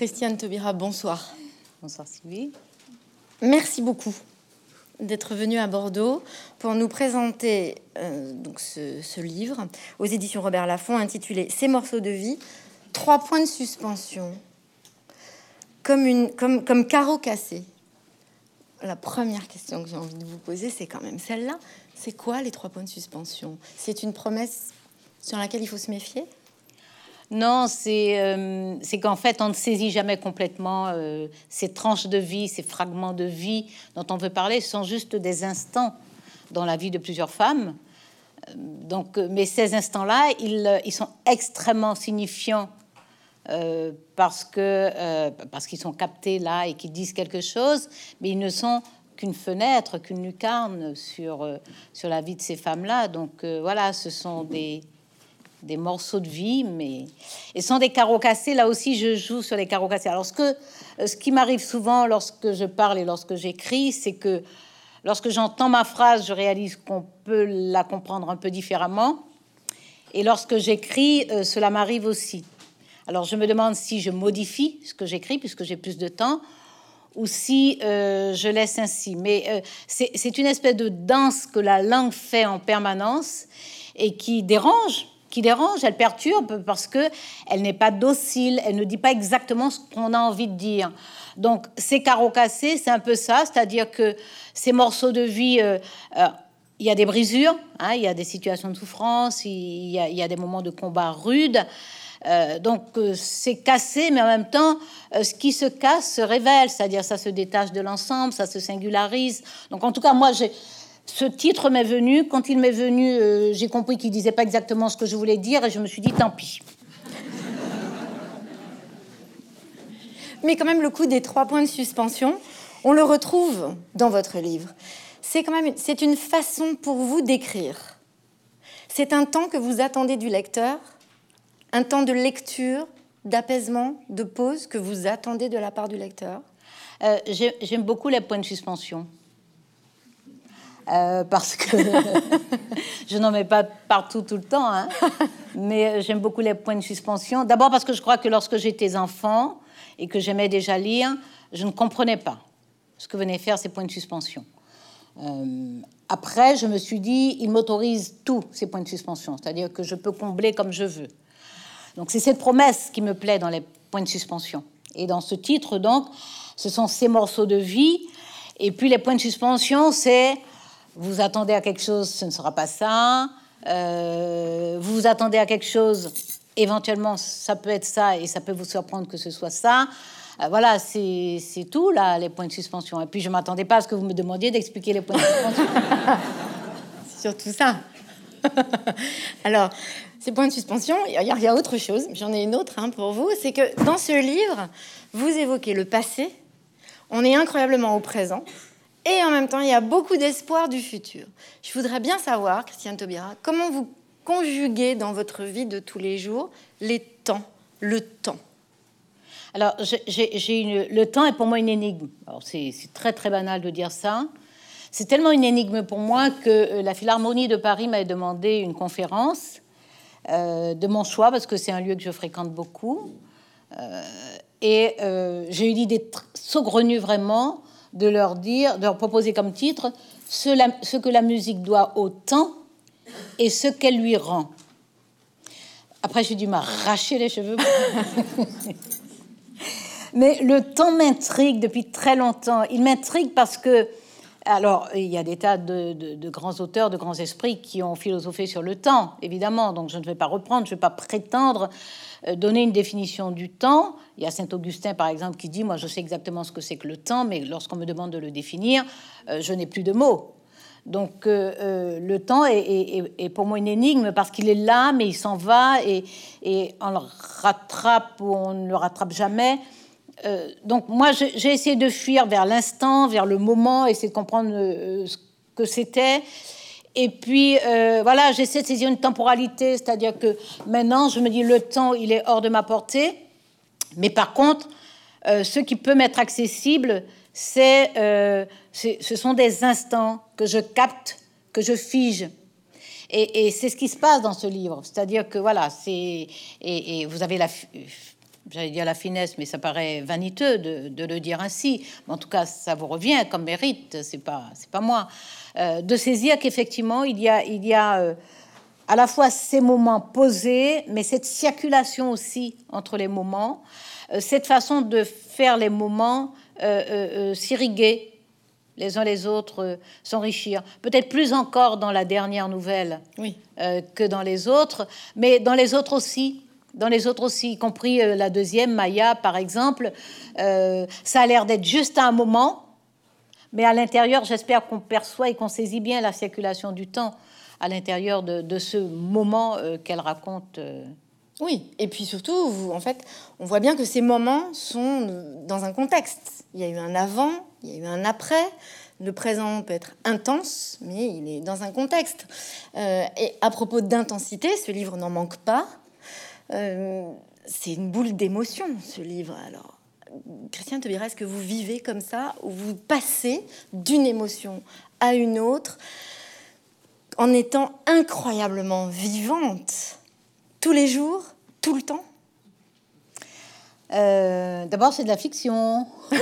Christiane Taubira, bonsoir. Bonsoir Sylvie. Merci beaucoup d'être venue à Bordeaux pour nous présenter euh, donc ce, livre aux éditions Robert Laffont intitulé Ces morceaux de vie, trois points de suspension, comme, une, comme, comme carreau cassé. La première question que j'ai envie de vous poser, c'est quand même celle-là. C'est quoi les trois points de suspension? C'est une promesse sur laquelle il faut se méfier? Non, euh, c'est qu'en fait, on ne saisit jamais complètement euh, ces tranches de vie, ces fragments de vie dont on veut parler. Ce sont juste des instants dans la vie de plusieurs femmes. Euh, donc, mais ces instants-là, ils, sont extrêmement signifiants parce qu'ils sont captés là et qu'ils disent quelque chose, mais ils ne sont qu'une fenêtre, qu'une lucarne sur sur la vie de ces femmes-là. Donc voilà, ce sont des des morceaux de vie, mais et sont des carreaux cassés. Là aussi, je joue sur les carreaux cassés. Alors, ce, que, ce qui m'arrive souvent lorsque je parle et lorsque j'écris, c'est que lorsque j'entends ma phrase, je réalise qu'on peut la comprendre un peu différemment. Et lorsque j'écris, euh, cela m'arrive aussi. Alors, je me demande si je modifie ce que j'écris, puisque j'ai plus de temps, ou si euh, je laisse ainsi. Mais euh, c'est une espèce de danse que la langue fait en permanence et qui dérange qui dérange, elle perturbe parce que elle n'est pas docile, elle ne dit pas exactement ce qu'on a envie de dire. Donc ces carreaux cassés, c'est un peu ça, c'est-à-dire que ces morceaux de vie, euh, euh, il y a des brisures, hein, il y a des situations de souffrance, il y a, des moments de combat rudes. Euh, donc c'est cassé, mais en même temps, ce qui se casse se révèle, c'est-à-dire ça se détache de l'ensemble, ça se singularise. Donc en tout cas, moi j'ai ce titre m'est venu. Quand il m'est venu, euh, j'ai compris qu'il disait pas exactement ce que je voulais dire et je me suis dit tant pis. Mais quand même, le coup des trois points de suspension, on le retrouve dans votre livre. C'est quand même c'est une façon pour vous d'écrire. C'est un temps que vous attendez du lecteur, un temps de lecture, d'apaisement, de pause que vous attendez de la part du lecteur. Euh, j'aime beaucoup les points de suspension. Euh, parce que je n'en mets pas partout tout le temps, hein. mais j'aime beaucoup les points de suspension. D'abord parce que je crois que lorsque j'étais enfant et que j'aimais déjà lire, je ne comprenais pas ce que venaient faire ces points de suspension. Euh, après, je me suis dit, il m'autorise tous ces points de suspension, c'est-à-dire que je peux combler comme je veux. Donc c'est cette promesse qui me plaît dans les points de suspension. Et dans ce titre, donc, ce sont ces morceaux de vie. Et puis les points de suspension, c'est vous attendez à quelque chose, ce ne sera pas ça. Euh, vous vous attendez à quelque chose, éventuellement, ça peut être ça et ça peut vous surprendre que ce soit ça. Euh, voilà, c'est tout, là, les points de suspension. Et puis, je ne m'attendais pas à ce que vous me demandiez d'expliquer les points de suspension. surtout ça. Alors, ces points de suspension, il y, a autre chose, j'en ai une autre hein, pour vous, c'est que dans ce livre, vous évoquez le passé, on est incroyablement au présent, et en même temps, il y a beaucoup d'espoir du futur. Je voudrais bien savoir, Christiane Taubira, comment vous conjuguez dans votre vie de tous les jours les temps, le temps? Alors, le temps est pour moi une énigme. Alors, c'est très très banal de dire ça. C'est tellement une énigme pour moi que euh, la Philharmonie de Paris m'a demandé une conférence euh, de mon choix parce que c'est un lieu que je fréquente beaucoup. Euh, et j'ai eu l'idée saugrenue vraiment de leur dire, de leur proposer comme titre ce, que la musique doit au temps et ce qu'elle lui rend. Après, j'ai dû m'arracher les cheveux. Mais le temps m'intrigue depuis très longtemps. Il m'intrigue parce que, alors, il y a des tas de, de, grands auteurs, de grands esprits qui ont philosophé sur le temps, évidemment. Donc, je ne vais pas reprendre, je ne vais pas prétendre donner une définition du temps. Il y a Saint-Augustin, par exemple, qui dit, moi, je sais exactement ce que c'est que le temps, mais lorsqu'on me demande de le définir, euh, je n'ai plus de mots. Donc euh, le temps est, pour moi une énigme parce qu'il est là, mais il s'en va et, on le rattrape ou on ne le rattrape jamais. donc moi, j'ai essayé de fuir vers l'instant, vers le moment, essayer de comprendre ce que c'était. Et puis, euh, voilà, j'essaie de saisir une temporalité, c'est-à-dire que maintenant, je me dis, le temps, il est hors de ma portée. Mais par contre, euh, ce qui peut m'être accessible, euh, c'est, ce sont des instants que je capte, que je fige. Et, c'est ce qui se passe dans ce livre. C'est-à-dire que, voilà, c'est... Et, vous avez la j'allais dire la finesse, mais ça paraît vaniteux de, le dire ainsi. Mais en tout cas, ça vous revient comme mérite, c'est pas, c'est pas moi, euh, de saisir qu'effectivement, il y a, il y a euh, à la fois ces moments posés, mais cette circulation aussi entre les moments, euh, cette façon de faire les moments s'irriguer les uns les autres, s'enrichir. Peut-être plus encore dans la dernière nouvelle oui. que dans les autres, mais dans les autres aussi dans les autres aussi, y compris euh, la deuxième, Maya, par exemple. Euh, ça a l'air d'être juste à un moment, mais à l'intérieur, j'espère qu'on perçoit et qu'on saisit bien la circulation du temps à l'intérieur de, ce moment euh, qu'elle raconte. Oui, et puis surtout, en fait, on voit bien que ces moments sont dans un contexte. Il y a eu un avant, il y a eu un après. Le présent peut être intense, mais il est dans un contexte. et à propos d'intensité, ce livre n'en manque pas. Euh, c'est une boule d'émotion, ce livre. Alors, Christian Taubira, est-ce que vous vivez comme ça, ou vous passez d'une émotion à une autre en étant incroyablement vivante tous les jours, tout le temps? Euh, D'abord, c'est de la fiction.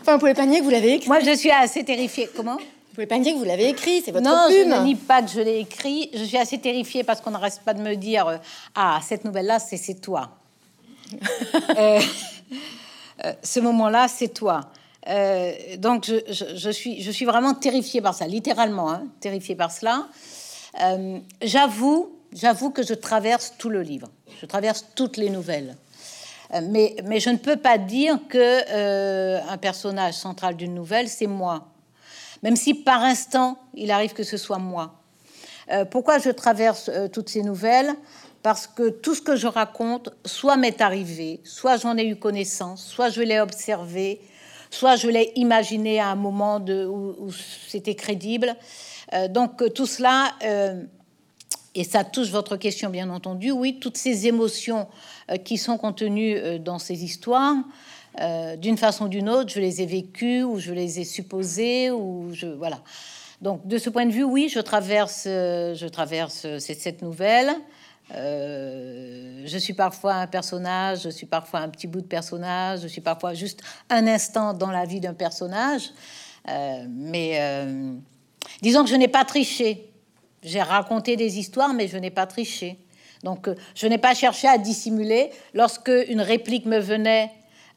enfin, vous pouvez pas nier que vous l'avez écrit. Moi, je suis assez terrifiée. Comment? Pouvez pas me dire que vous l'avez écrit, c'est votre non, plume. Non, je ne nie pas que je l'ai écrit. Je suis assez terrifiée parce qu'on ne reste pas de me dire euh, Ah, cette nouvelle-là, c'est toi. Euh, euh, ce moment-là, c'est toi. donc, je, suis, je suis vraiment terrifiée par ça, littéralement, hein, terrifiée par cela. j'avoue, j'avoue que je traverse tout le livre. Je traverse toutes les nouvelles. mais, mais je ne peux pas dire que un personnage central d'une nouvelle, c'est moi même si par instant, il arrive que ce soit moi. Euh, pourquoi je traverse euh, toutes ces nouvelles? Parce que tout ce que je raconte, soit m'est arrivé, soit j'en ai eu connaissance, soit je l'ai observé, soit je l'ai imaginé à un moment où, c'était crédible. Euh, donc tout cela, et ça touche votre question bien entendu, oui, toutes ces émotions qui sont contenues dans ces histoires, euh, d'une façon ou d'une autre, je les ai vécues ou je les ai supposées ou je voilà. Donc de ce point de vue, oui, je traverse, euh, je traverse euh, cette nouvelle. je suis parfois un personnage, je suis parfois un petit bout de personnage, je suis parfois juste un instant dans la vie d'un personnage. mais disons que je n'ai pas triché. J'ai raconté des histoires, mais je n'ai pas triché. Donc, je n'ai pas cherché à dissimuler. Lorsque une réplique me venait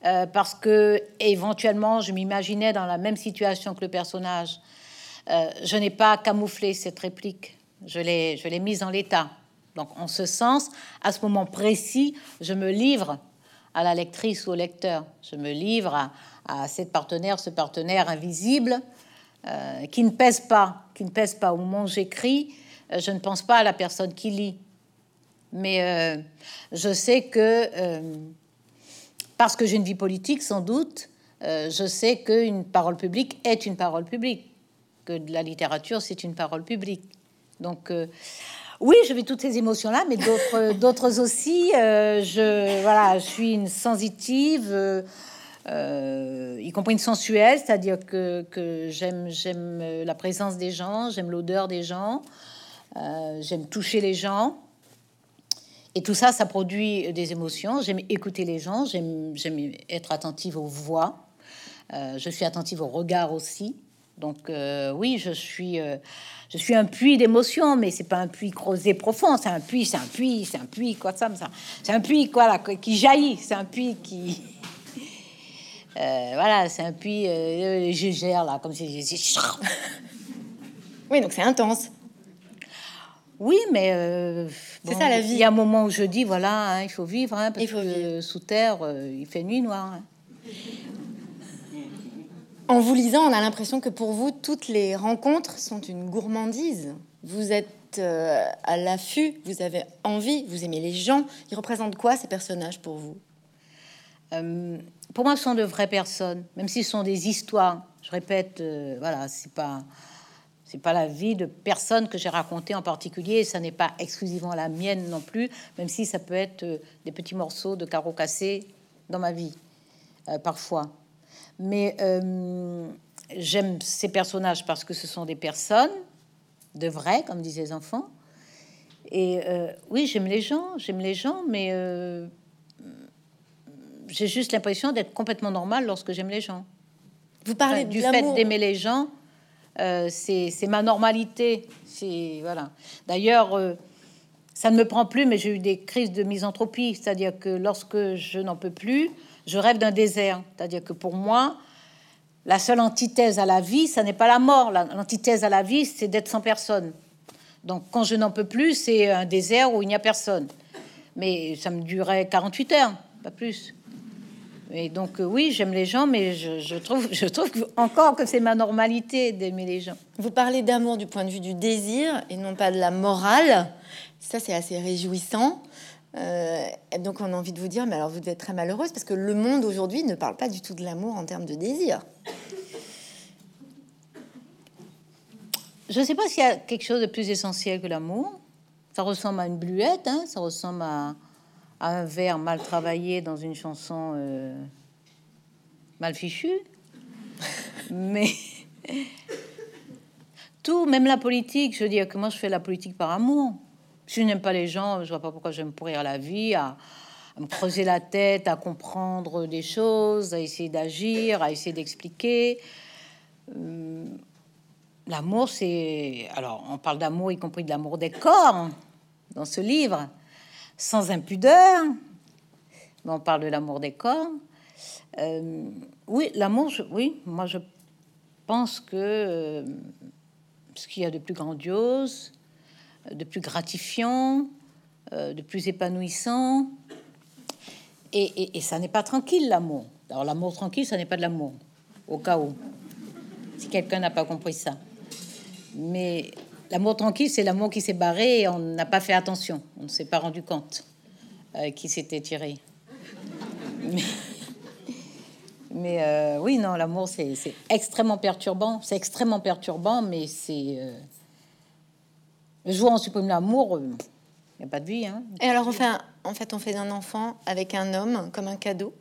euh, parce que éventuellement je m'imaginais dans la même situation que le personnage. Euh, je n'ai pas camouflé cette réplique, je l'ai, mise en l'état. Donc en ce sens, à ce moment précis, je me livre à la lectrice ou au lecteur. Je me livre à, à cette partenaire, ce partenaire invisible euh, qui ne pèse pas, qui ne pèse pas. Au moment où j'écris, je ne pense pas à la personne qui lit. Mais je sais que parce que j'ai une vie politique, sans doute, euh, je sais qu'une parole publique est une parole publique, que de la littérature, c'est une parole publique. Donc, euh, oui, je vis toutes ces émotions-là, mais d'autres, d'autres aussi. Euh, je, voilà, je suis une sensitive, y compris une sensuelle, c'est-à-dire que, que j'aime, j'aime la présence des gens, j'aime l'odeur des gens, j'aime toucher les gens. Et tout ça, ça produit des émotions. J'aime écouter les gens, j'aime être attentive aux voix. Euh, je suis attentive au regard aussi. Donc euh, oui, je suis, euh, je suis un puits d'émotions, mais c'est pas un puits creusé profond. C'est un puits, c'est un puits, c'est un puits quoi ça, ça. C'est un puits quoi là, qui jaillit. C'est un puits qui, voilà, c'est un puits. je gère là comme si. oui, donc c'est intense. Oui, mais euh, c'est ça la vie. Il y a un moment où je dis voilà, hein, il faut vivre, hein, parce que sous terre, euh, il fait nuit noire. Hein. En vous lisant, on a l'impression que pour vous, toutes les rencontres sont une gourmandise. Vous êtes euh, à l'affût, vous avez envie, vous aimez les gens. Ils représentent quoi ces personnages pour vous? Pour moi, ce sont de vraies personnes, même si ce sont des histoires. Je répète, voilà, c'est pas c'est pas la vie de personne que j'ai raconté en particulier, ça n'est pas exclusivement la mienne non plus, même si ça peut être euh, des petits morceaux de carreaux cassés dans ma vie, euh, parfois. Mais euh, j'aime ces personnages parce que ce sont des personnes, de vraies, comme disaient les enfants, Et euh, oui, j'aime les gens, j'aime les gens, mais j'ai juste l'impression d'être complètement normal lorsque j'aime les gens. Vous parlez du fait d'aimer les gens, euh, c'est ma normalité. Voilà. D'ailleurs, ça ne me prend plus, mais j'ai eu des crises de misanthropie, c'est-à-dire que lorsque je n'en peux plus, je rêve d'un désert. C'est-à-dire que pour moi, la seule antithèse à la vie, ça n'est pas la mort. L'antithèse à la vie, c'est d'être sans personne. Donc quand je n'en peux plus, c'est un désert où il n'y a personne. Mais ça me durait 48 heures, pas plus. Et donc euh, oui, j'aime les gens, mais je, trouve, je trouve encore que c'est ma normalité d'aimer les gens. Vous parlez d'amour du point de vue du désir et non pas de la morale. Ça, c'est assez réjouissant. Euh, donc on a envie de vous dire, mais alors vous êtes très malheureuse parce que le monde aujourd'hui ne parle pas du tout de l'amour en termes de désir. Je ne sais pas s'il y a quelque chose de plus essentiel que l'amour. Ça ressemble à une bluette, hein, ça ressemble à, un verre mal travaillé dans une chanson euh, mal fichue. Mais tout, même la politique, je veux dire que moi je fais la politique par amour. Si je n'aime pas les gens, je vois pas pourquoi je vais me pourrir la vie à, me creuser la tête, à comprendre des choses, à essayer d'agir, à essayer d'expliquer. Euh, L'amour, c'est. Alors, on parle d'amour, y compris de l'amour des corps, dans ce livre, sans impudeur. On parle de l'amour des corps. Euh, oui, l'amour, oui, moi je pense que euh, ce qu'il y a de plus grandiose, de plus gratifiant, euh, de plus épanouissant, et, et ça n'est pas tranquille l'amour. Alors l'amour tranquille, ça n'est pas de l'amour, au cas où, si quelqu'un n'a pas compris ça. Mais l'amour tranquille, c'est l'amour qui s'est barré et on n'a pas fait attention. On ne s'est pas rendu compte euh, qui s'était tiré. Mais, euh, oui, non, l'amour, c'est extrêmement perturbant. C'est extrêmement perturbant, mais c'est. Euh, le jour où on l'amour, il n'y a pas de vie. Hein. Et alors, on fait, en fait, on fait d'un enfant avec un homme comme un cadeau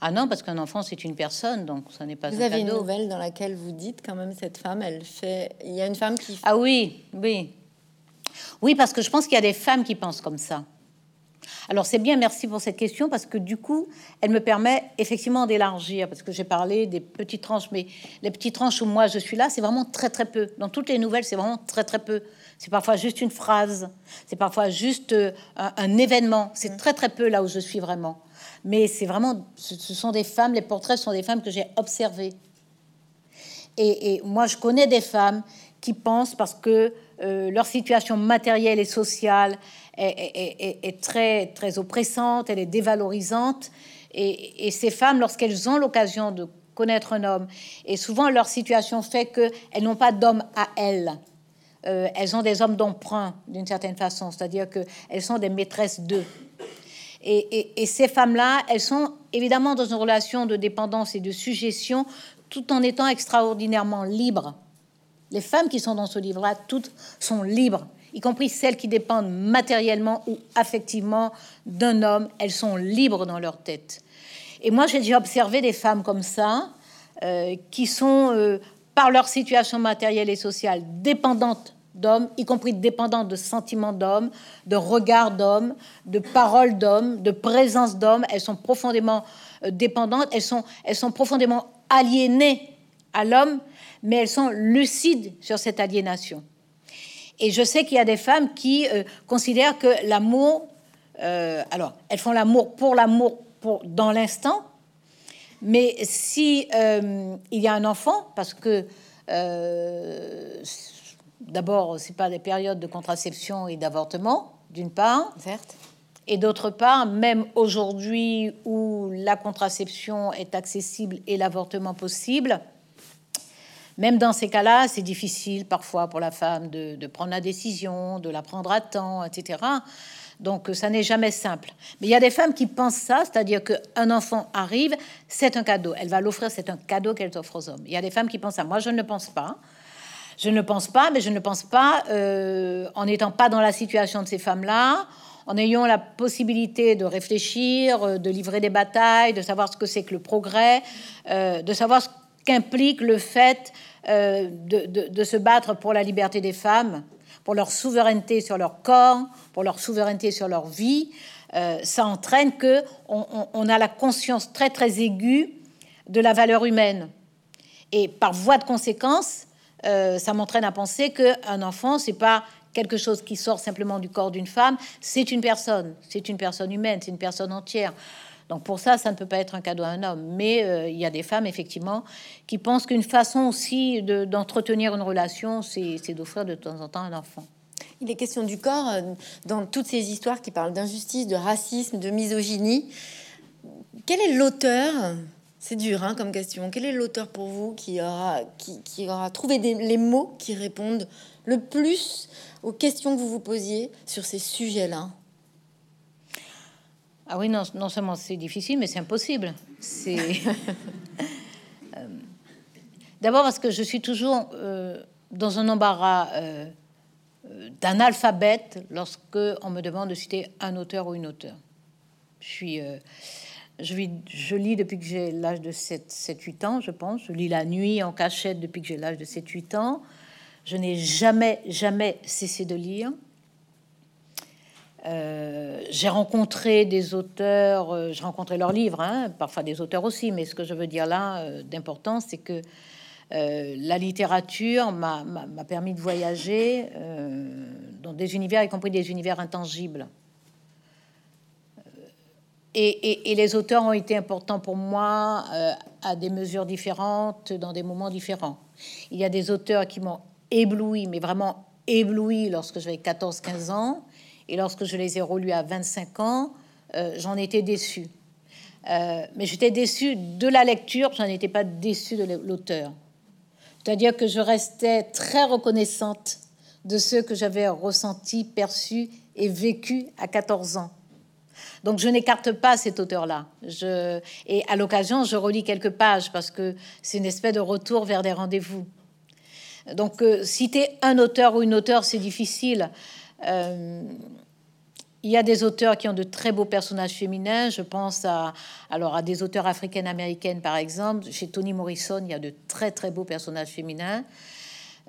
ah non, parce qu'un enfant, c'est une personne, donc ça n'est pas vous avez une nouvelle dans laquelle vous dites quand même cette femme, elle fait... Il y a une femme qui... Ah oui, oui. Oui, parce que je pense qu'il y a des femmes qui pensent comme ça. Alors c'est bien, merci pour cette question, parce que du coup, elle me permet effectivement d'élargir, parce que j'ai parlé des petites tranches, mais les petites tranches où moi je suis là, c'est vraiment très très peu. Dans toutes les nouvelles, c'est vraiment très très peu. C'est parfois juste une phrase, c'est parfois juste euh, un événement, c'est très très peu là où je suis vraiment mais c'est vraiment, ce sont des femmes, les portraits sont des femmes que j'ai observées. Et, moi, je connais des femmes qui pensent parce que euh, leur situation matérielle et sociale est, très, très oppressante, elle est dévalorisante. Et, ces femmes, lorsqu'elles ont l'occasion de connaître un homme, et souvent leur situation fait qu'elles n'ont pas d'homme à elles. Euh, elles ont des hommes d'emprunt d'une certaine façon, c'est-à-dire qu'elles sont des maîtresses d'eux. Et, ces femmes-là, elles sont évidemment dans une relation de dépendance et de suggestion, tout en étant extraordinairement libres. Les femmes qui sont dans ce livre-là, toutes sont libres, y compris celles qui dépendent matériellement ou affectivement d'un homme. Elles sont libres dans leur tête. Et moi, j'ai déjà observé des femmes comme ça, euh, qui sont, euh, par leur situation matérielle et sociale, dépendantes d'hommes, y compris dépendants de sentiments d'hommes, de regards d'hommes, de paroles d'hommes, de présence d'hommes. Elles sont profondément euh, dépendantes, elles sont, elles sont profondément aliénées à l'homme, mais elles sont lucides sur cette aliénation. Et je sais qu'il y a des femmes qui euh, considèrent que l'amour, euh, alors elles font l'amour pour l'amour pour dans l'instant, mais si il y a un enfant, parce que d'abord, c'est pas des périodes de contraception et d'avortement, d'une part. Certes. Et d'autre part, même aujourd'hui où la contraception est accessible et l'avortement possible, même dans ces cas-là, c'est difficile parfois pour la femme de, de, prendre la décision, de la prendre à temps, etc. Donc ça n'est jamais simple. Mais il y a des femmes qui pensent ça, c'est-à-dire qu'un enfant arrive, c'est un cadeau. Elle va l'offrir, c'est un cadeau qu'elle offre aux hommes. Il y a des femmes qui pensent ça. Moi, je ne pense pas. Je ne pense pas, mais je ne pense pas, euh, en n'étant pas dans la situation de ces femmes-là, en ayant la possibilité de réfléchir, euh, de livrer des batailles, de savoir ce que c'est que le progrès, euh, de savoir ce qu'implique le fait de, se battre pour la liberté des femmes. pour leur souveraineté sur leur corps, pour leur souveraineté sur leur vie, ça entraîne que on, a la conscience très très aiguë de la valeur humaine. Et par voie de conséquence, euh, ça m'entraîne à penser qu'un enfant, c'est pas quelque chose qui sort simplement du corps d'une femme, c'est une personne, c'est une personne humaine, c'est une personne entière. Donc pour ça, ça ne peut pas être un cadeau à un homme. Mais euh, il y a des femmes, effectivement, qui pensent qu'une façon aussi d'entretenir une relation, c'est d'offrir de temps en temps un enfant. Il est question du corps euh, dans toutes ces histoires qui parlent d'injustice, de racisme, de misogynie. Quel est l'auteur C'est dur hein, comme question. Quel est l'auteur pour vous qui aura, qui, aura trouvé les mots qui répondent le plus aux questions que vous vous posiez sur ces sujets-là? Ah oui, non, non seulement c'est difficile, mais c'est impossible. C'est euh, d'abord parce que je suis toujours euh, dans un embarras euh, d'un alphabet lorsque on me demande de citer un auteur ou une auteure. Je suis, je, lis depuis que j'ai l'âge de 7-8 ans, je pense. Je lis la nuit en cachette depuis que j'ai l'âge de 7-8 ans. Je n'ai jamais, jamais cessé de lire. Euh, j'ai rencontré des auteurs, euh, j'ai rencontré leurs livres, hein, parfois des auteurs aussi, mais ce que je veux dire là euh, d'important, c'est que la littérature m'a permis de voyager dans des univers, y compris des univers intangibles. Et, les auteurs ont été importants pour moi à des mesures différentes, dans des moments différents. Il y a des auteurs qui m'ont ébloui, mais vraiment ébloui lorsque j'avais 14-15 ans et lorsque je les ai relus à 25 ans, euh, j'en étais déçue. Euh, mais j'étais déçue de la lecture, j'en étais pas déçue de l'auteur. C'est-à-dire que je restais très reconnaissante de ce que j'avais ressenti, perçu et vécu à 14 ans. Donc je n'écarte pas cet auteur-là. Et à l'occasion, je relis quelques pages parce que c'est une espèce de retour vers des rendez-vous. Donc euh, citer un auteur ou une auteure, c'est difficile. Euh, il y a des auteurs qui ont de très beaux personnages féminins. Je pense à, alors à des auteurs africaines-américaines, par exemple. Chez Toni Morrison, il y a de très très beaux personnages féminins.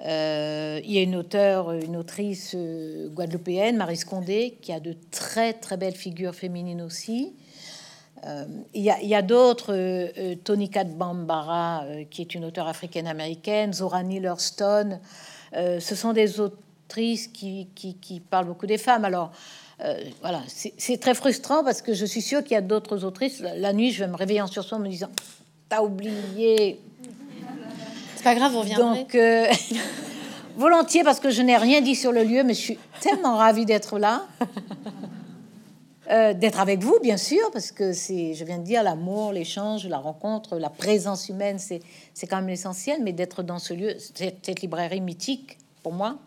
Euh, il y a une auteure, une autrice euh, guadeloupéenne, Marie Scondé, qui a de très très belles figures féminines aussi. il y a, d'autres, Tony Bambara, qui est une auteure africaine-américaine, Zora Neale Hurston. ce sont des auteurs qui, qui, qui parle beaucoup des femmes. Alors, euh, voilà, c'est très frustrant parce que je suis sûre qu'il y a d'autres autrices. La, nuit, je vais me réveiller en sursaut en me disant T'as oublié. C'est pas grave, on reviendrez. Donc, euh, volontiers parce que je n'ai rien dit sur le lieu, mais je suis tellement ravie d'être là. Euh, d'être avec vous, bien sûr, parce que c'est, je viens de dire, l'amour, l'échange, la rencontre, la présence humaine, c'est, c'est quand même l'essentiel, mais d'être dans ce lieu, cette librairie mythique, pour moi,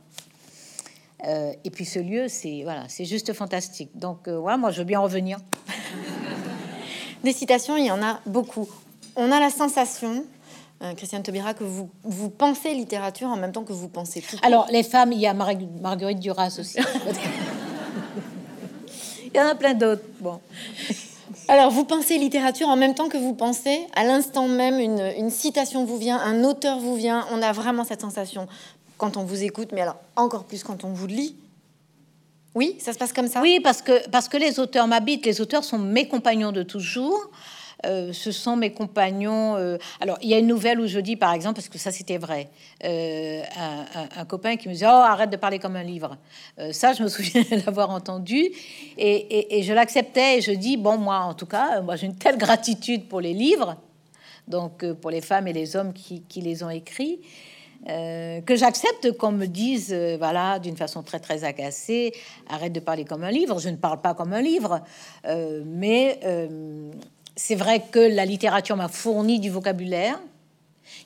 euh, et puis ce lieu, c'est voilà, c'est juste fantastique. Donc euh, voilà, moi je veux bien revenir. Des citations, il y en a beaucoup. On a la sensation, Christiane Taubira, que vous, vous pensez littérature en même temps que vous pensez tout. Alors les femmes, il y a Marguerite Duras aussi. il y en a plein d'autres. Bon. Alors, vous pensez littérature en même temps que vous pensez, à l'instant même, une, une, citation vous vient, un auteur vous vient. On a vraiment cette sensation quand on vous écoute, mais alors encore plus quand on vous lit. Oui, ça se passe comme ça? Oui, parce que, parce que les auteurs m'habitent. Les auteurs sont mes compagnons de toujours. Euh, ce sont mes compagnons. Euh, alors, il y a une nouvelle où je dis, par exemple, parce que ça c'était vrai, euh, un, copain qui me dit Oh, arrête de parler comme un livre. ça, je me souviens l'avoir entendu et, je l'acceptais et je dis Bon, moi, en tout cas, moi j'ai une telle gratitude pour les livres, donc pour les femmes et les hommes qui, les ont écrits. Que j'accepte qu'on me dise, voilà, d'une façon très très agacée, arrête de parler comme un livre. Je ne parle pas comme un livre, mais c'est vrai que la littérature m'a fourni du vocabulaire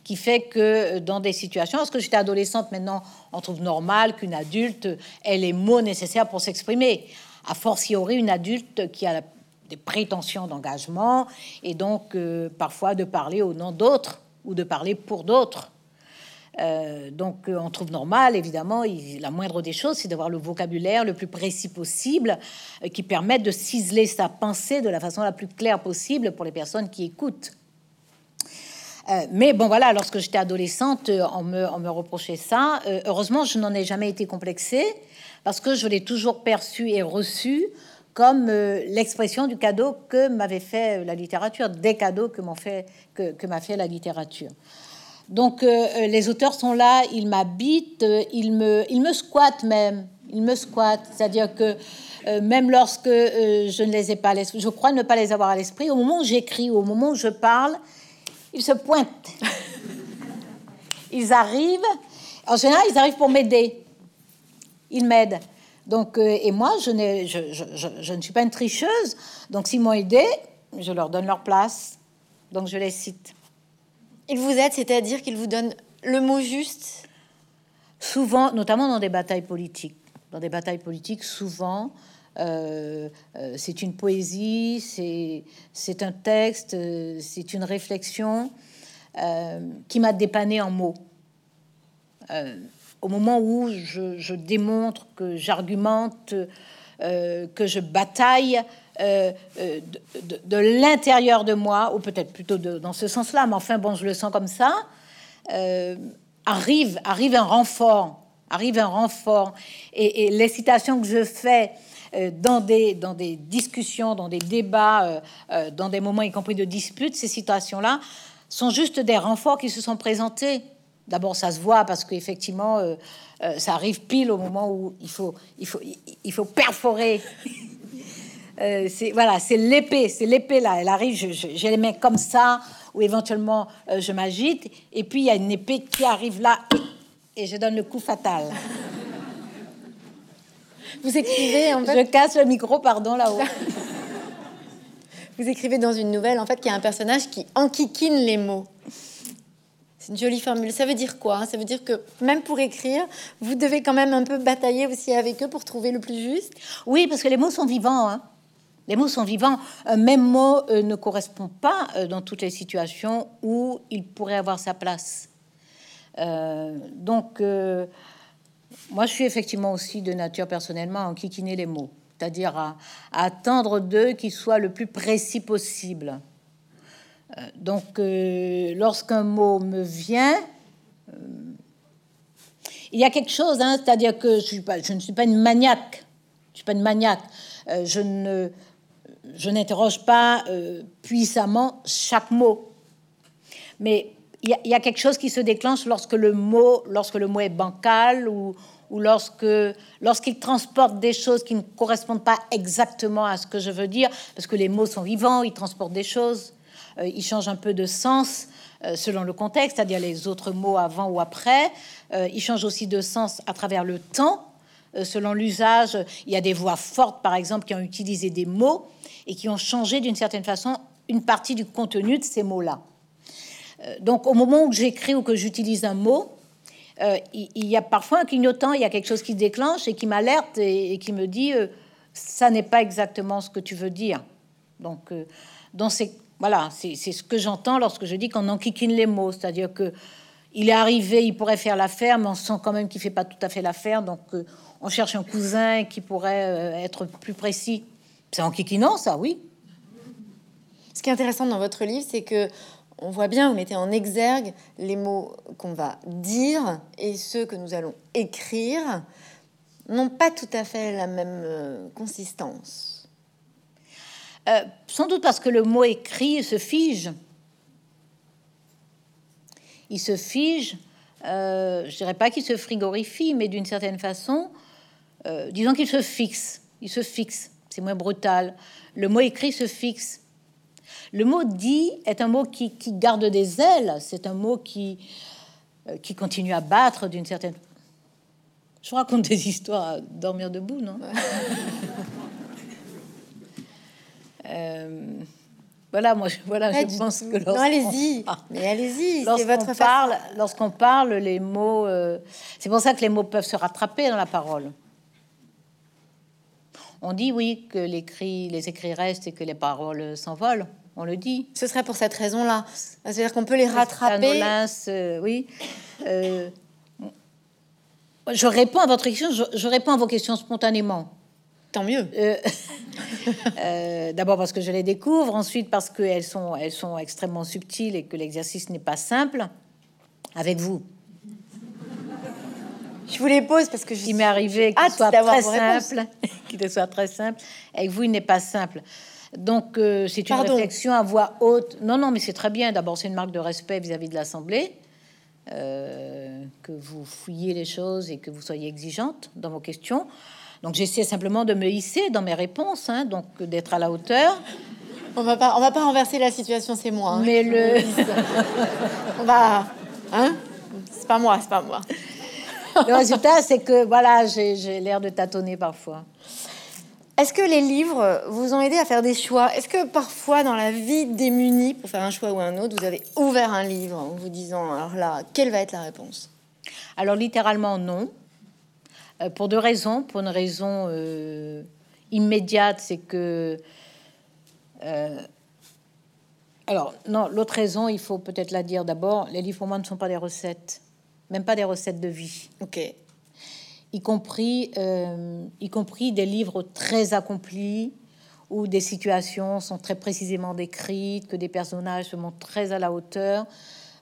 qui fait que dans des situations, lorsque j'étais adolescente, maintenant, on trouve normal qu'une adulte ait les mots nécessaires pour s'exprimer. A fortiori, une adulte qui a des prétentions d'engagement et donc parfois de parler au nom d'autres ou de parler pour d'autres. Euh, donc euh, on trouve normal, évidemment, la moindre des choses, c'est d'avoir le vocabulaire le plus précis possible, euh, qui permette de ciseler sa pensée de la façon la plus claire possible pour les personnes qui écoutent. Mais bon, voilà, lorsque j'étais adolescente, on me, reprochait ça. Heureusement, je n'en ai jamais été complexée parce que je l'ai toujours perçu et reçu comme l'expression du cadeau que m'avait fait la littérature, des cadeaux que m'a fait la littérature. Donc, les auteurs sont là, ils m'habitent, ils me, ils me squattent même. Ils me squattent, c'est-à-dire que même lorsque je ne les ai pas à l'esprit, je crois ne pas les avoir à l'esprit, au moment où j'écris, au moment où je parle, ils se pointent. Ils arrivent. En général, ils arrivent pour m'aider. Ils m'aident. Donc, euh, et moi, je, je, je, je, ne suis pas une tricheuse. Donc, s'ils m'ont aidé, je leur donne leur place. Donc, je les cite. Ils vous aident, c'est-à-dire qu'ils vous donnent le mot juste? Souvent, notamment dans des batailles politiques. Dans des batailles politiques, souvent, euh, euh, c'est une poésie, c'est un texte, euh, c'est une réflexion qui m'a dépanné en mots. au moment où je, démontre, que j'argumente, que je bataille de, l'intérieur de moi, ou peut-être plutôt dans ce sens-là, mais enfin bon, je le sens comme ça, arrive, arrive un renfort, arrive un renfort, et, et les citations que je fais euh, dans des, dans des discussions, dans des débats, euh, euh, dans des moments y compris de disputes, ces situations-là sont juste des renforts qui se sont présentés. D'abord, ça se voit parce qu'effectivement, ça arrive pile au moment où il faut, il faut, il faut perforer. C'est voilà, c'est l'épée, c'est l'épée là. Elle arrive, j'ai les mains comme ça, ou éventuellement je m'agite, et puis il y a une épée qui arrive là et je donne le coup fatal. Vous écrivez en fait... Je casse le micro, pardon, là-haut. Vous écrivez dans une nouvelle, en fait, qu'il y a un personnage qui enquiquine les mots. C'est une jolie formule. Ça veut dire quoi? Ça veut dire que même pour écrire, vous devez quand même un peu batailler aussi avec eux pour trouver le plus juste? Oui, parce que les mots sont vivants. Hein. Les mots sont vivants. Un même mot euh, ne correspond pas euh, dans toutes les situations où il pourrait avoir sa place. Euh, donc, moi, je suis effectivement aussi de nature personnellement à enquiquiner les mots, c'est-à-dire à, attendre d'eux qu'ils soient le plus précis possible. Donc, lorsqu'un mot me vient, il y a quelque chose, hein, c'est-à-dire que je, ne suis pas une maniaque. Je suis pas une maniaque. ne, je n'interroge pas puissamment chaque mot. Mais il y, a quelque chose qui se déclenche lorsque le mot, lorsque le mot est bancal ou, lorsque lorsqu'il transporte des choses qui ne correspondent pas exactement à ce que je veux dire, parce que les mots sont vivants, ils transportent des choses, euh, ils changent un peu de sens euh, selon le contexte, c'est-à-dire les autres mots avant ou après. Euh, ils changent aussi de sens à travers le temps, selon l'usage. Il y a des voix fortes, par exemple, qui ont utilisé des mots et qui ont changé d'une certaine façon une partie du contenu de ces mots-là. donc, au moment où j'écris ou que j'utilise un mot, euh, il, y a parfois un clignotant, il y a quelque chose qui déclenche et qui m'alerte et, qui me dit euh, ça n'est pas exactement ce que tu veux dire. Donc, euh, dans ces, voilà, c'est ce que j'entends lorsque je dis qu'on enquiquine les mots, c'est-à-dire que il est arrivé, il pourrait faire l'affaire, mais on sent quand même qu'il fait pas tout à fait l'affaire, donc on cherche un cousin qui pourrait être plus précis. C'est enquiquinant, ça, oui. Ce qui est intéressant dans votre livre, c'est que on voit bien, vous mettez en exergue les mots qu'on va dire et ceux que nous allons écrire n'ont pas tout à fait la même euh, consistance. Euh, sans doute parce que le mot écrit se fige. Il se fige, euh, je dirais pas qu'il se frigorifie, mais d'une certaine façon, disons qu'il se fixe. Il se fixe, c'est moins brutal. Le mot écrit se fixe. Le mot dit est un mot qui, garde des ailes, c'est un mot qui, euh, qui continue à battre d'une certaine. Je raconte des histoires à dormir debout, non? Euh, Voilà, moi, je, voilà, je pense que allez-y, mais allez-y, c'est votre parle, lorsqu'on parle, les mots, euh, c'est pour ça que les mots peuvent se rattraper dans la parole. On dit oui que l'écrit, les écrits restent et que les paroles s'envolent on le dit. Ce serait pour cette raison-là. C'est-à-dire qu'on peut les rattraper. Euh, oui. Euh, je réponds à votre question, je, réponds à vos questions spontanément. Tant mieux. D'abord parce que je les découvre, ensuite parce qu'elles sont, elles sont extrêmement subtiles et que l'exercice n'est pas simple. Avec vous, je vous les pose parce que je il m'est arrivé qu'il soit très simple, qu'il soit très simple. Avec vous, il n'est pas simple. Donc, euh, c'est une réflexion à voix haute. Non, non, mais c'est très bien. D'abord, c'est une marque de respect vis-à-vis de l'Assemblée. Euh, que vous fouillez les choses et que vous soyez exigeante dans vos questions. Donc j'essaie simplement de me hisser dans mes réponses, hein, donc d'être à la hauteur. On va pas, on va pas renverser la situation, c'est moi. Hein. Mais le, on va, hein, c'est pas moi, c'est pas moi. Le résultat, c'est que voilà, j'ai l'air de tâtonner parfois. Est-ce que les livres vous ont aidé à faire des choix? Est-ce que parfois dans la vie démunie, pour faire un choix ou un autre, vous avez ouvert un livre en vous disant alors là, quelle va être la réponse? Alors littéralement non, euh, pour deux raisons. Pour une raison euh, immédiate, c'est que euh, alors non, l'autre raison, il faut peut-être la dire d'abord. Les livres pour moi ne sont pas des recettes même pas des recettes de vie. Ok. Y compris, euh, y compris des livres très accomplis où des situations sont très précisément décrites, que des personnages se montrent très à la hauteur.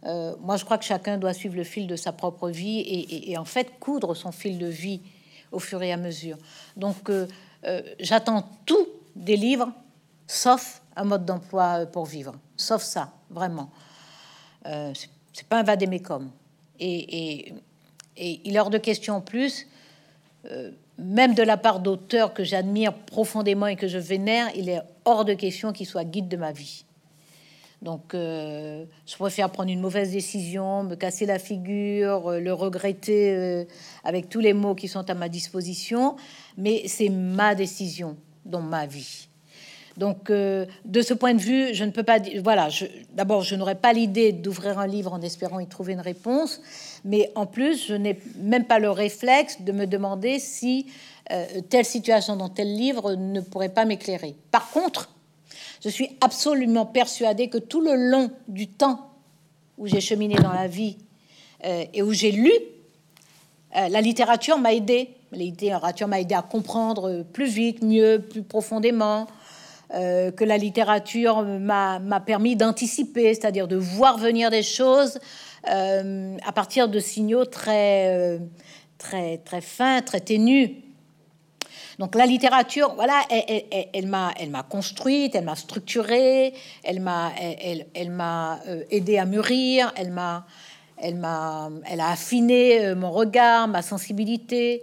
Euh, moi, je crois que chacun doit suivre le fil de sa propre vie et, en fait coudre son fil de vie au fur et à mesure. Donc, euh, j'attends tout des livres, sauf un mode d'emploi pour vivre, sauf ça, vraiment. c'est pas un vadémécum. Et, il est hors de question en plus, euh, même de la part d'auteurs que j'admire profondément et que je vénère, il est hors de question qu'il soit guide de ma vie. Donc, euh, je préfère prendre une mauvaise décision, me casser la figure, euh, le regretter avec tous les mots qui sont à ma disposition, mais c'est ma décision dans ma vie. Donc, euh, de ce point de vue, je ne peux pas dire. Voilà, d'abord, je n'aurais pas l'idée d'ouvrir un livre en espérant y trouver une réponse, mais en plus, je n'ai même pas le réflexe de me demander si euh, telle situation dans tel livre ne pourrait pas m'éclairer. Par contre, je suis absolument persuadée que tout le long du temps où j'ai cheminé dans la vie euh, et où j'ai lu, la littérature m'a aidé. La littérature m'a aidé à comprendre plus vite, mieux, plus profondément, euh, que la littérature m'a permis d'anticiper, c'est-à-dire de voir venir des choses euh, à partir de signaux très, euh, très, très fins, très ténus. Donc la littérature, voilà, elle, m'a, elle m'a construite, elle m'a structurée, elle m'a, elle, elle m'a aidé à mûrir, elle m'a, elle m'a, elle a affiné mon regard, ma sensibilité,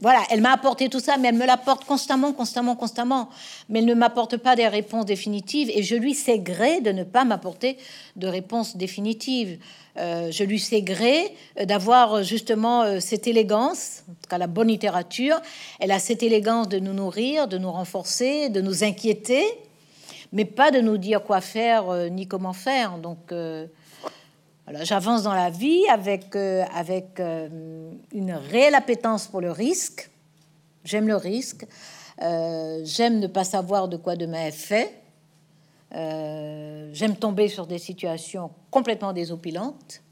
voilà, elle m'a apporté tout ça, mais elle me l'apporte constamment, constamment, constamment. Mais elle ne m'apporte pas des réponses définitives, et je lui sais gré de ne pas m'apporter de réponses définitives. Euh, je lui sais gré euh, d'avoir euh, justement cette élégance, en tout cas la bonne littérature. Elle a cette élégance de nous nourrir, de nous renforcer, de nous inquiéter, mais pas de nous dire quoi faire ni comment faire. Donc j'avance dans la vie avec, euh, avec euh, une réelle appétence pour le risque. J'aime le risque. Euh, j'aime ne pas savoir de quoi demain est fait. J'aime tomber sur des situations complètement désopilantes.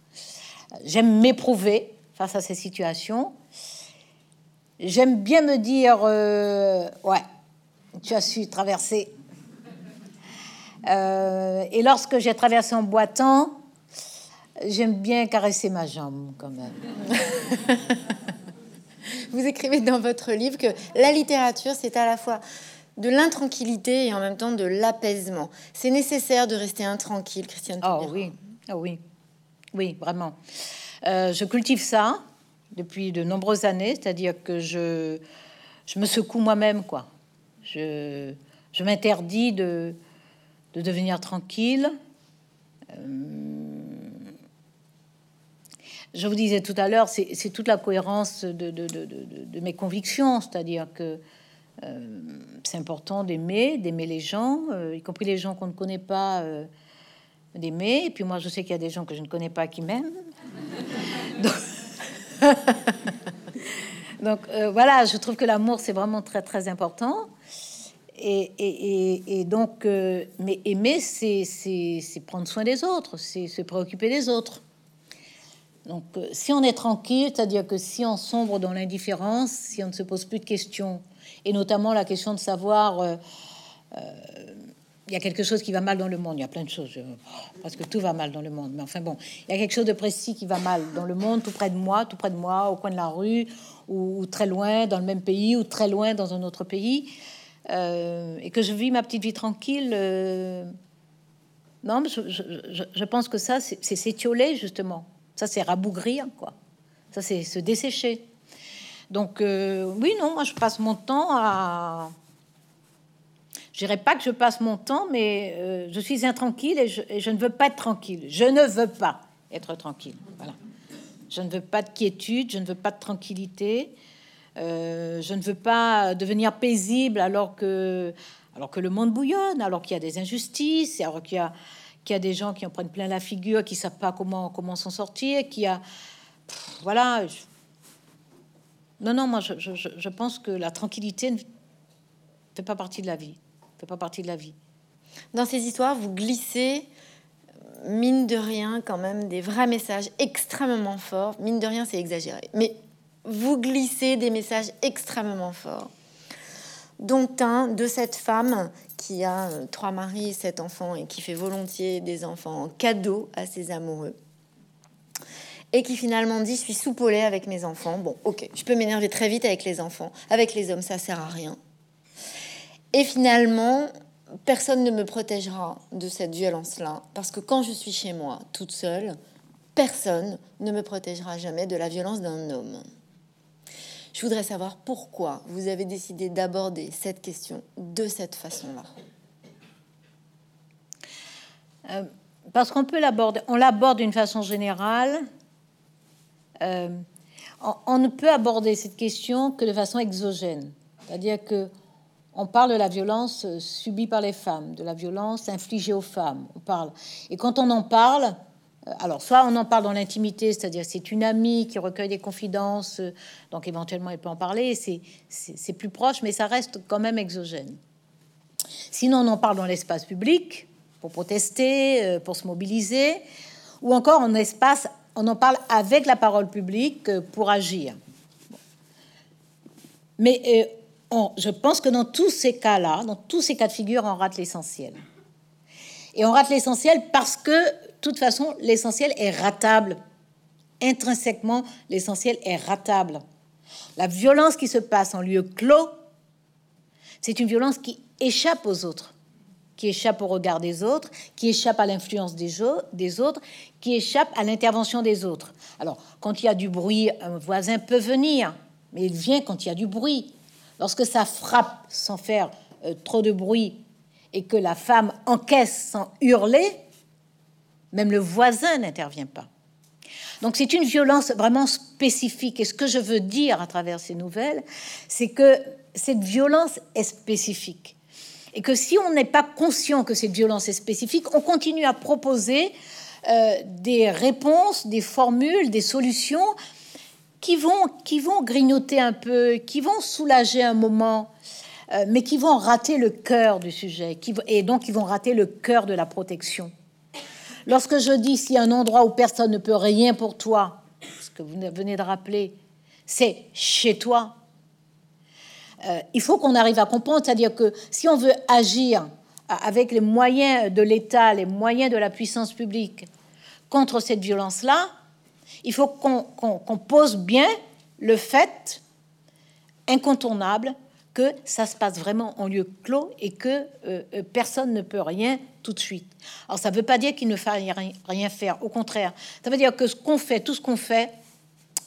J'aime m'éprouver face à ces situations. J'aime bien me dire, ouais, tu as su traverser. et lorsque j'ai traversé en boitant, J'aime bien caresser ma jambe quand même. Vous écrivez dans votre livre que la littérature, c'est à la fois de l'intranquillité et en même temps de l'apaisement. C'est nécessaire de rester intranquille, Christiane. Oh oui, oh oui, oui, vraiment. Euh, je cultive ça depuis de nombreuses années, c'est-à-dire que je, je me secoue moi-même, quoi. Je, je m'interdis de, de devenir tranquille. Euh, je vous disais tout à l'heure, c'est toute la cohérence de, mes convictions, c'est-à-dire que euh, c'est important d'aimer, d'aimer les gens, euh, y compris les gens qu'on ne connaît pas, euh, d'aimer. Et puis moi, je sais qu'il y a des gens que je ne connais pas qui m'aiment. Donc, voilà, je trouve que l'amour, c'est vraiment très, très important. Et, donc, mais aimer, c'est prendre soin des autres, c'est se préoccuper des autres. Donc, euh, si on est tranquille, c'est-à-dire que si on sombre dans l'indifférence, si on ne se pose plus de questions, et notamment la question de savoir, euh, euh, il y a quelque chose qui va mal dans le monde, il y a plein de choses, parce que tout va mal dans le monde, mais enfin bon, il y a quelque chose de précis qui va mal dans le monde, tout près de moi, tout près de moi, au coin de la rue, ou, très loin, dans le même pays, ou très loin dans un autre pays, et que je vis ma petite vie tranquille. non, je, je, pense que ça, c'est s'étioler, justement. Ça, c'est rabougrir, quoi. Ça, c'est se dessécher. Donc, euh, oui, non, moi, je passe mon temps à. Je dirais pas que je passe mon temps, mais euh, je suis intranquille et je, ne veux pas être tranquille. Je ne veux pas être tranquille. Voilà. Je ne veux pas de quiétude, je ne veux pas de tranquillité. Euh, je ne veux pas devenir paisible alors que, alors que le monde bouillonne, alors qu'il y a des injustices, alors qu'il y a qu'il y a des gens qui en prennent plein la figure, qui savent pas comment comment s'en sortir, qui a voilà. Non, non, moi je, je, je, pense que la tranquillité ne fait pas partie de la vie, fait pas partie de la vie. Dans ces histoires, vous glissez mine de rien quand même des vrais messages extrêmement forts. Mine de rien, c'est exagéré, mais vous glissez des messages extrêmement forts dont un de cette femme qui a euh, trois maris sept enfants et qui fait volontiers des enfants en à ses amoureux. Et qui finalement dit, je suis soupolée avec mes enfants. Bon, ok, je peux m'énerver très vite avec les enfants. Avec les hommes, ça sert à rien. Et finalement, personne ne me protégera de cette violence-là. Parce que quand je suis chez moi, toute seule, personne ne me protégera jamais de la violence d'un homme. Je voudrais savoir pourquoi vous avez décidé d'aborder cette question de cette façon-là. Euh, parce qu'on peut l'aborder, on l'aborde d'une façon générale. Euh, on, ne peut aborder cette question que de façon exogène, c'est-à-dire que on parle de la violence subie par les femmes, de la violence infligée aux femmes. On parle, et quand on en parle, euh, alors, soit on en parle dans l'intimité, c'est-à-dire c'est une amie qui recueille des confidences, euh, donc éventuellement elle peut en parler, c'est plus proche, mais ça reste quand même exogène. Sinon, on en parle dans l'espace public pour protester, euh, pour se mobiliser, ou encore en espace, on en parle avec la parole publique pour agir. Mais je pense que dans tous ces cas-là, dans tous ces cas de figure, on rate l'essentiel. Et on rate l'essentiel parce que toute façon, l'essentiel est ratable. Intrinsèquement, l'essentiel est ratable. La violence qui se passe en lieu clos, c'est une violence qui échappe aux autres, qui échappe au regard des autres, qui échappe à l'influence des, autres, qui échappe à l'intervention des autres. Alors, quand il y a du bruit, un voisin peut venir, mais il vient quand il y a du bruit. Lorsque ça frappe sans faire euh, trop de bruit et que la femme encaisse sans hurler, même le voisin n'intervient pas. Donc c'est une violence vraiment spécifique. Et ce que je veux dire à travers ces nouvelles, c'est que cette violence est spécifique. Et que si on n'est pas conscient que cette violence est spécifique, on continue à proposer euh, des réponses, des formules, des solutions qui vont, qui vont grignoter un peu, qui vont soulager un moment, euh, mais qui vont rater le cœur du sujet, et donc qui vont rater le cœur de la protection. Lorsque je dis s'il y a un endroit où personne ne peut rien pour toi, ce que vous venez de rappeler, c'est chez toi. Euh, il faut qu'on arrive à comprendre, c'est-à-dire que si on veut agir avec les moyens de l'État, les moyens de la puissance publique contre cette violence-là, il faut qu'on pose bien le fait incontournable que ça se passe vraiment en lieu clos et que euh, euh, personne ne peut rien tout de suite. Alors ça ne veut pas dire qu'il ne faille rien faire, au contraire. Ça veut dire que ce qu'on fait, tout ce qu'on fait,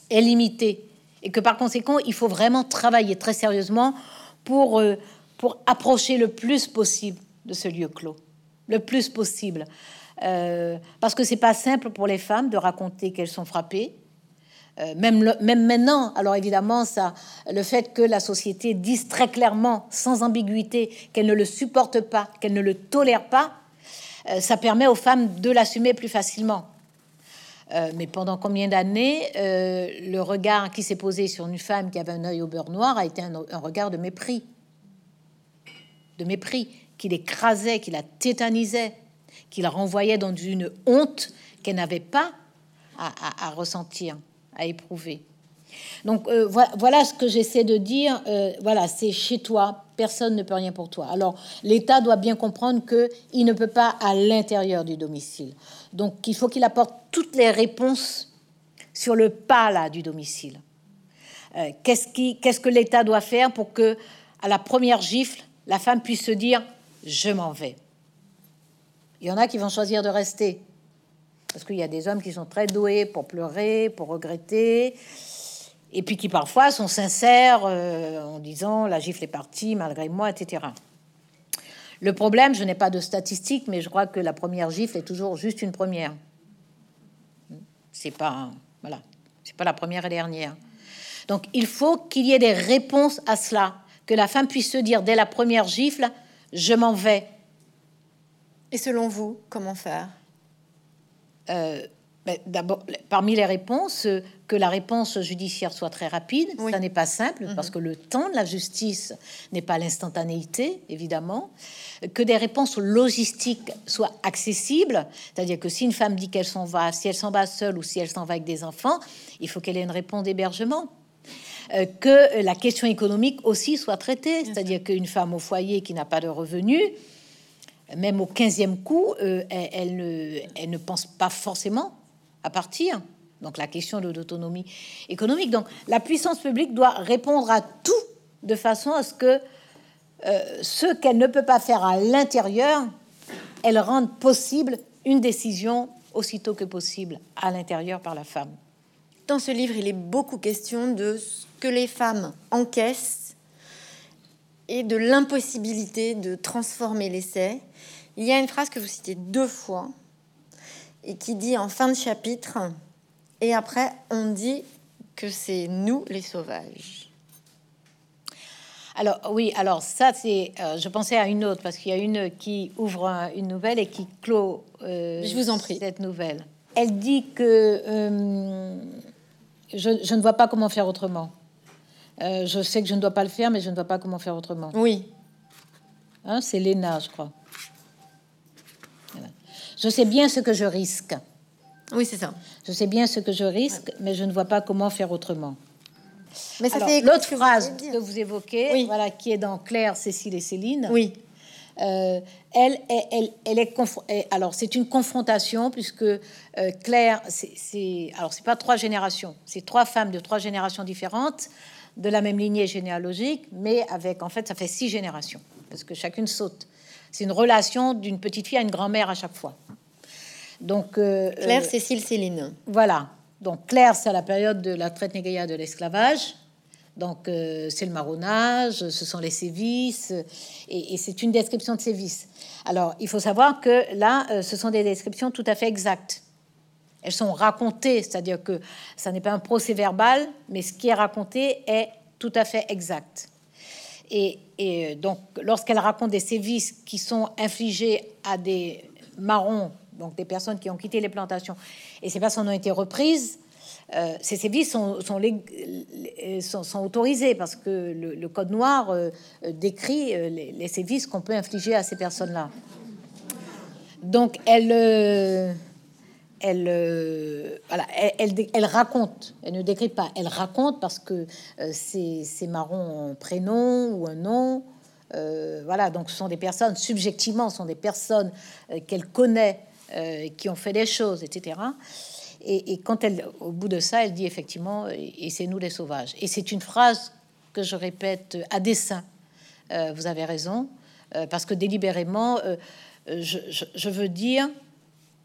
est limité et que par conséquent, il faut vraiment travailler très sérieusement pour, euh, pour approcher le plus possible de ce lieu clos, le plus possible. parce que c'est pas simple pour les femmes de raconter qu'elles sont frappées, euh, même, maintenant, alors évidemment, le fait que la société dise très clairement, sans ambiguïté, qu'elle ne le supporte pas, qu'elle ne le tolère pas, euh, ça permet aux femmes de l'assumer plus facilement. Euh, mais pendant combien d'années, le regard qui s'est posé sur une femme qui avait un œil au beurre noir a été un regard de mépris, de mépris, qui l'écrasait, qui la tétanisait, qui la renvoyait dans une honte qu'elle n'avait pas à, ressentir, à éprouver. Donc voilà ce que j'essaie de dire. voilà, c'est chez toi, personne ne peut rien pour toi. Alors l'État doit bien comprendre que il ne peut pas à l'intérieur du domicile. Donc il faut qu'il apporte toutes les réponses sur le pas là du domicile. qu'est-ce, qui, qu'est-ce que l'État doit faire pour que à la première gifle, la femme puisse se dire je m'en vais. Il y en a qui vont choisir de rester. Parce qu'il y a des hommes qui sont très doués pour pleurer, pour regretter, et puis qui parfois sont sincères euh, en disant la gifle est partie malgré moi, etc. Le problème, je n'ai pas de statistiques, mais je crois que la première gifle est toujours juste une première. C'est pas voilà, c'est pas la première et dernière. Donc il faut qu'il y ait des réponses à cela, que la femme puisse se dire dès la première gifle, je m'en vais. Et selon vous, comment faire? D'abord, parmi les réponses, euh, que la réponse judiciaire soit très rapide. Ça n'est pas simple mhm. parce que le temps de la justice n'est pas l'instantanéité, évidemment. Que des réponses logistiques soient accessibles, c'est-à-dire que si une femme dit qu'elle s'en va, si elle s'en va seule ou si elle s'en va avec des enfants, il faut qu'elle ait une réponse d'hébergement. Euh, que la question économique aussi soit traitée, c'est-à-dire qu'une femme au foyer qui n'a pas de revenus, même au 15e coup, euh, elle, ne, elle, pense pas forcément à partir. Donc la question de l'autonomie économique. Donc la puissance publique doit répondre à tout de façon à ce que euh, ce qu'elle ne peut pas faire à l'intérieur, elle rende possible une décision aussitôt que possible à l'intérieur par la femme. Dans ce livre, il est beaucoup question de ce que les femmes encaissent et de l'impossibilité de transformer l'essai. Il y a une phrase que vous citez deux fois et qui dit en fin de chapitre, et après on dit que c'est nous les sauvages. Alors oui, alors ça c'est, euh, je pensais à une autre parce qu'il y a une qui ouvre une nouvelle et qui clôt. Euh, je vous en prie. Cette nouvelle. Elle dit que euh, je, ne vois pas comment faire autrement. Je sais que je ne dois pas le faire, mais je ne vois pas comment faire autrement. Oui. Hein, c'est Léna, je crois. Je sais bien ce que je risque. Oui, c'est ça. Je sais bien ce que je risque, mais je ne vois pas comment faire autrement. Mais ça l'autre phrase que vous évoquez, voilà, qui est dans Claire, Cécile et Céline. Oui. Euh, elle, elle, elle, est alors c'est une confrontation puisque euh, Claire, c'est alors c'est pas trois générations, c'est trois femmes de trois générations différentes de la même lignée généalogique, mais avec en fait ça fait six générations parce que chacune saute. C'est une relation d'une petite fille à une grand-mère à chaque fois. Donc euh, Claire, Cécile, Céline. Voilà. Donc Claire, c'est à la période de la traite négrière de l'esclavage. Donc, euh, c'est le marronnage, ce sont les sévices, et, c'est une description de sévices. Alors, il faut savoir que là, euh, ce sont des descriptions tout à fait exactes. Elles sont racontées, c'est-à-dire que ça n'est pas un procès verbal, mais ce qui est raconté est tout à fait exact. Et, et donc, lorsqu'elle raconte des sévices qui sont infligés à des marrons, donc des personnes qui ont quitté les plantations, et ces personnes ont été reprises, euh, ces sévices sont, sont, autorisés parce que le, Code noir euh, décrit euh, les, sévices qu'on peut infliger à ces personnes-là. Donc, elle, elle, voilà, elle, raconte, elle ne décrit pas, elle raconte parce que c'est marron un prénom ou un nom. voilà, donc ce sont des personnes, subjectivement, ce sont des personnes qu'elle connaît, qui ont fait des choses, etc. Et, quand elle, au bout de ça, elle dit effectivement, et c'est nous les sauvages. Et c'est une phrase que je répète à dessein. Euh, vous avez raison, euh, parce que délibérément, euh, je, veux dire,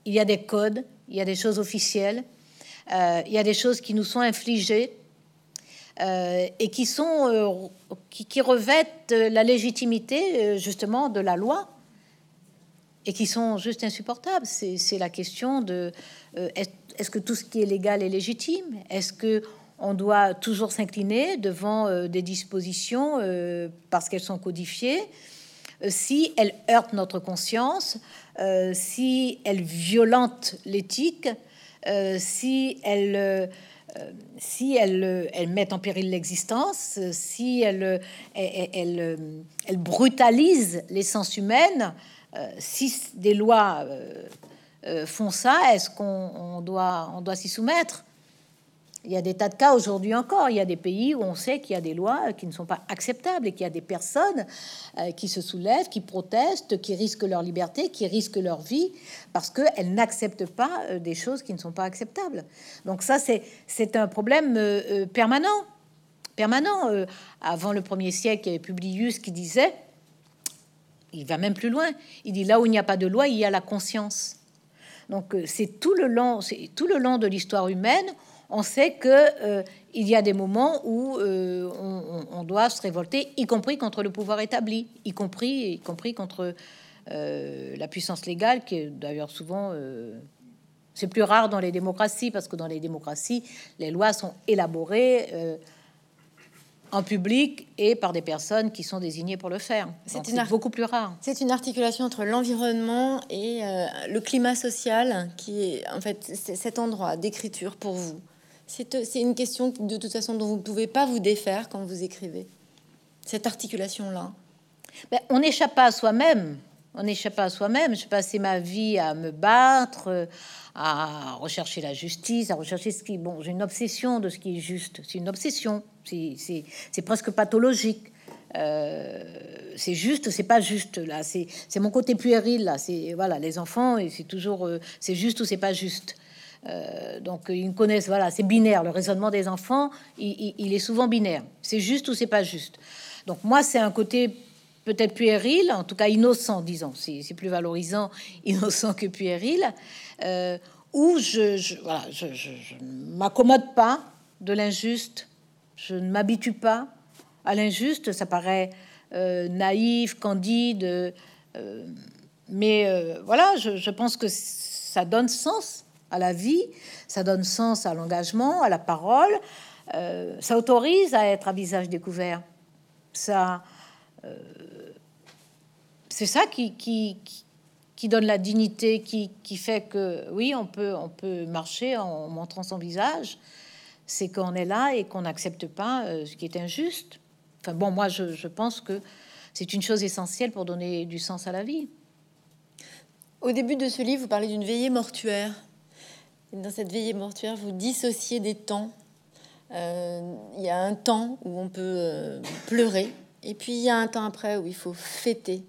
il y a des codes, il y a des choses officielles, il y a des choses qui nous sont infligées et qui sont qui, qui, revêtent la légitimité justement de la loi et qui sont juste insupportables. C'est la question de est-ce que tout ce qui est légal est légitime? Est-ce que on doit toujours s'incliner devant euh, des dispositions euh, parce qu'elles sont codifiées? euh, Si elles heurtent notre conscience, si elles violentent l'éthique, si elles si elles, elles, mettent en péril l'existence, si elles, elles, elles, brutalisent l'essence humaine, si des lois font ça, est-ce qu'on doit, on doit s'y soumettre? Il y a des tas de cas aujourd'hui encore. Il y a des pays où on sait qu'il y a des lois qui ne sont pas acceptables et qu'il y a des personnes euh, qui se soulèvent, qui protestent, qui risquent leur liberté, qui risquent leur vie parce qu'elles n'acceptent pas euh, des choses qui ne sont pas acceptables. Donc ça, c'est un problème euh, permanent. Permanent. avant le premier siècle, il y avait Publius qui disait, il va même plus loin, il dit là où il n'y a pas de loi, il y a la conscience. Donc c'est tout le long de l'histoire humaine on sait que euh, il y a des moments où euh, on, doit se révolter, y compris contre le pouvoir établi, y compris, y compris contre euh, la puissance légale, qui est d'ailleurs souvent c'est plus rare dans les démocraties parce que dans les démocraties, les lois sont élaborées en public et par des personnes qui sont désignées pour le faire. C'est beaucoup plus rare. C'est une articulation entre l'environnement et le climat social qui est en fait cet endroit d'écriture pour vous. C'est une question de toute façon dont vous ne pouvez pas vous défaire quand vous écrivez. Cette articulation-là. Ben, on n'échappe pas à soi-même. On n'échappe pas à soi-même. Je passais ma vie à me battre, à rechercher la justice, à rechercher ce qui. Bon, j'ai une obsession de ce qui est juste. C'est une obsession. C'est presque pathologique. Euh, c'est juste, c'est pas juste là. C'est mon côté puéril là. C'est voilà, les enfants et c'est toujours euh, c'est juste ou c'est pas juste. Euh, donc ils connaissent, voilà, c'est binaire. Le raisonnement des enfants, il, est souvent binaire. C'est juste ou c'est pas juste. Donc moi, c'est un côté peut-être puéril, en tout cas innocent, disons. C'est plus valorisant, innocent que puéril. Euh, où je, ne m'accommode pas de l'injuste. Je ne m'habitue pas à l'injuste. Ça paraît euh, naïf, candide. mais voilà, je pense que ça donne sens à la vie, ça donne sens à l'engagement, à la parole, euh, ça autorise à être à visage découvert. Ça, euh, c'est ça qui, donne la dignité, qui, fait que oui, on peut, on peut marcher en montrant son visage. C'est qu'on est là et qu'on n'accepte pas euh, ce qui est injuste. Enfin bon, moi je, je pense que c'est une chose essentielle pour donner du sens à la vie. Au début de ce livre, vous parlez d'une veillée mortuaire dans cette veillée mortuaire, vous dissociez des temps. Euh, il y a un temps où on peut euh, pleurer, et puis il y a un temps après où il faut fêter.